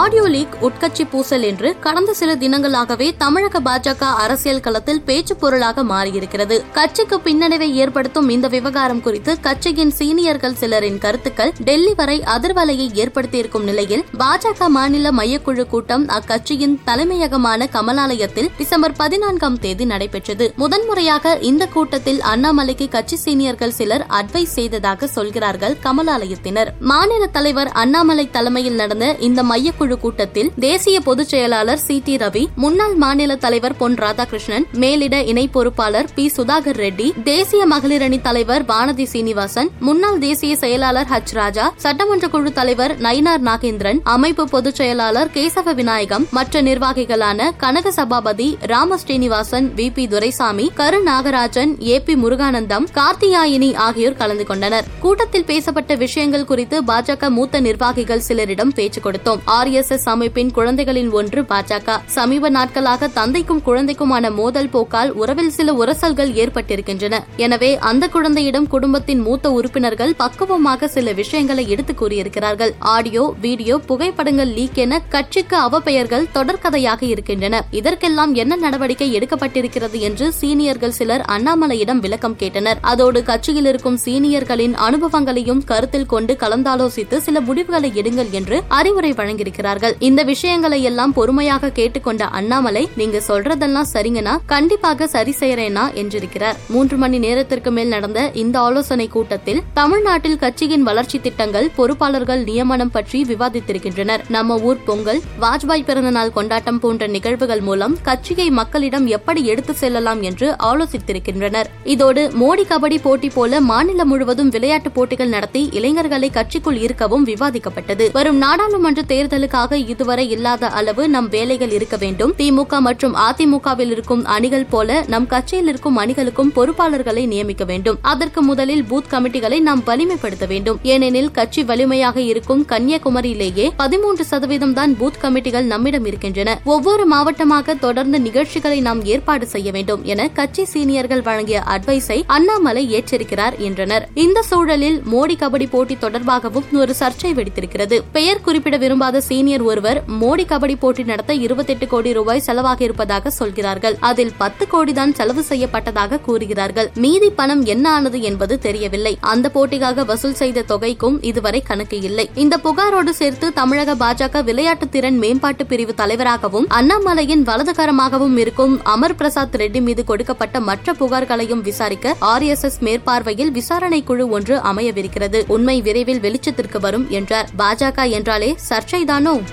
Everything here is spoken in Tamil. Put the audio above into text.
audio leak உட்கட்சி பூசல் என்று கடந்த சில தினங்களாகவே தமிழக பாஜக அரசியல் களத்தில் பேச்சு பொருளாக மாறியிருக்கிறது. கட்சிக்கு பின்னடைவை ஏற்படுத்தும் இந்த விவகாரம் குறித்து கட்சியின் சீனியர்கள் சிலரின் கருத்துக்கள் டெல்லி வரை அதிர்வலையை ஏற்படுத்தியிருக்கும் நிலையில் பாஜக மாநில மையக்குழு கூட்டம் அக்கட்சியின் தலைமையகமான கமலாலயத்தில் டிசம்பர் பதினான்காம் தேதி நடைபெற்றது. முதன்முறையாக இந்த கூட்டத்தில் அண்ணாமலைக்கு கட்சி சீனியர்கள் சிலர் அட்வைஸ் செய்ததாக சொல்கிறார்கள் கமலாலயத்தினர். மாநில தலைவர் அண்ணாமலை தலைமையில் நடந்த இந்த மையக்குழு குழு கூட்டத்தில் தேசிய பொதுச் செயலாளர் சி டி ரவி முன்னாள் மாநில தலைவர் பொன் ராதாகிருஷ்ணன் மேலிட இணை பொறுப்பாளர் பி. சுதாகர் ரெட்டி தேசிய மகளிரணி அணி தலைவர் வானதி சீனிவாசன் முன்னாள் தேசிய செயலாளர் ஹச். ராஜா சட்டமன்ற குழு தலைவர் நயினார் நாகேந்திரன் அமைப்பு பொதுச் செயலாளர் கேசவ விநாயகம் மற்ற நிர்வாகிகளான Kanaga Sabapathy Rama Srinivasan V. P. Duraisamy Karu Nagarajan A. P. Muruganandam Karthiyayini ஆகியோர் கலந்து கொண்டனர். கூட்டத்தில் பேசப்பட்ட விஷயங்கள் குறித்து பாஜக மூத்த நிர்வாகிகள் சிலரிடம் பேச்சு கொடுத்தோம். ஆர் ஆர்எஸ்எஸ் அமைப்பின் குழந்தைகளின் ஒன்று பாஜக. சமீப நாட்களாக தந்தைக்கும் குழந்தைக்குமான மோதல் போக்கால் உறவில் சில உரசல்கள் ஏற்பட்டிருக்கின்றன. எனவே அந்த குழந்தையிடம் குடும்பத்தின் மூத்த உறுப்பினர்கள் பக்குவமாக சில விஷயங்களை எடுத்து கூறியிருக்கிறார்கள். ஆடியோ வீடியோ புகைப்படங்கள் லீக் என கட்சிக்கு அவப்பெயர்கள் தொடர்கதையாக இருக்கின்றன. இதற்கெல்லாம் என்ன நடவடிக்கை எடுக்கப்பட்டிருக்கிறது என்று சீனியர்கள் சிலர் அண்ணாமலையிடம் விளக்கம் கேட்டனர். அதோடு கட்சியில் இருக்கும் சீனியர்களின் அனுபவங்களையும் கருத்தில் கொண்டு கலந்தாலோசித்து சில முடிவுகளை எடுங்கள் என்று அறிவுரை வழங்கியிருக்கிறார் இருக்கிறார்கள் இந்த விஷயங்களை எல்லாம் பொறுமையாக கேட்டுக்கொண்ட அண்ணாமலை நீங்க சொல்றதெல்லாம் சரிங்கன்னா கண்டிப்பாக சரி செய்யறேனா என்றிருக்கிறார். மூன்று மணி நேரத்திற்கு மேல் நடந்த இந்த ஆலோசனை கூட்டத்தில் தமிழ்நாட்டில் கட்சியின் வளர்ச்சி திட்டங்கள் பொறுப்பாளர்கள் நியமனம் பற்றி விவாதித்திருக்கின்றனர். நம்ம ஊர் பொங்கல் வாஜ்பாய் பிறந்த நாள் கொண்டாட்டம் போன்ற நிகழ்வுகள் மூலம் கட்சியை மக்களிடம் எப்படி எடுத்து செல்லலாம் என்று ஆலோசித்திருக்கின்றனர். இதோடு மோடி கபடி போட்டி போல மாநிலம் முழுவதும் விளையாட்டு போட்டிகள் நடத்தி இளைஞர்களை கட்சிக்குள் ஈர்க்கவும் விவாதிக்கப்பட்டது. வரும் நாடாளுமன்ற தேர்தலுக்கு மக்களுக்காக இதுவரை இல்லாத அளவு நம் வேலைகள் இருக்க வேண்டும். திமுக மற்றும் அதிமுகவில் இருக்கும் அணிகள் போல நம் கட்சியில் இருக்கும் அணிகளுக்கும் பொறுப்பாளர்களை நியமிக்க வேண்டும். அதற்கு முதலில் பூத் கமிட்டிகளை நாம் வலிமைப்படுத்த வேண்டும். ஏனெனில் கட்சி வலிமையாக இருக்கும் கன்னியாகுமரியிலேயே பதிமூன்று சதவீதம் தான் பூத் கமிட்டிகள் நம்மிடம் இருக்கின்றன. ஒவ்வொரு மாவட்டமாக தொடர்ந்து நிகழ்ச்சிகளை நாம் ஏற்பாடு செய்ய வேண்டும் என கட்சி சீனியர்கள் வழங்கிய அட்வைஸை அண்ணாமலை ஏற்றிருக்கிறார் என்றனர். இந்த சூழலில் மோடி கபடி போட்டி தொடர்பாகவும் ஒரு சர்ச்சை வெடித்திருக்கிறது. பெயர் குறிப்பிட விரும்பாத சீனியர் ஒருவர் மோடி கபடி போட்டி நடத்த இருபத்தெட்டு கோடி ரூபாய் செலவாக இருப்பதாக சொல்கிறார்கள். அதில் பத்து கோடி தான் செலவு செய்யப்பட்டதாக கூறுகிறார்கள். மீதி பணம் என்ன ஆனது என்பது தெரியவில்லை. அந்த போட்டிக்காக வசூல் செய்த தொகைக்கும் இதுவரை கணக்கு இல்லை. இந்த புகாரோடு சேர்த்து தமிழக பாஜக விளையாட்டு திறன் மேம்பாட்டு பிரிவு தலைவராகவும் அண்ணாமலையின் வலதுகரமாகவும் இருக்கும் அமர் பிரசாத் ரெட்டி மீது கொடுக்கப்பட்ட மற்ற புகார்களையும் விசாரிக்க ஆர் எஸ் எஸ் மேற்பார்வையில் விசாரணை குழு ஒன்று அமையவிருக்கிறது. உண்மை விரைவில் வெளிச்சத்திற்கு வரும் என்றார். பாஜக என்றாலே சர்ச்சைதான nùng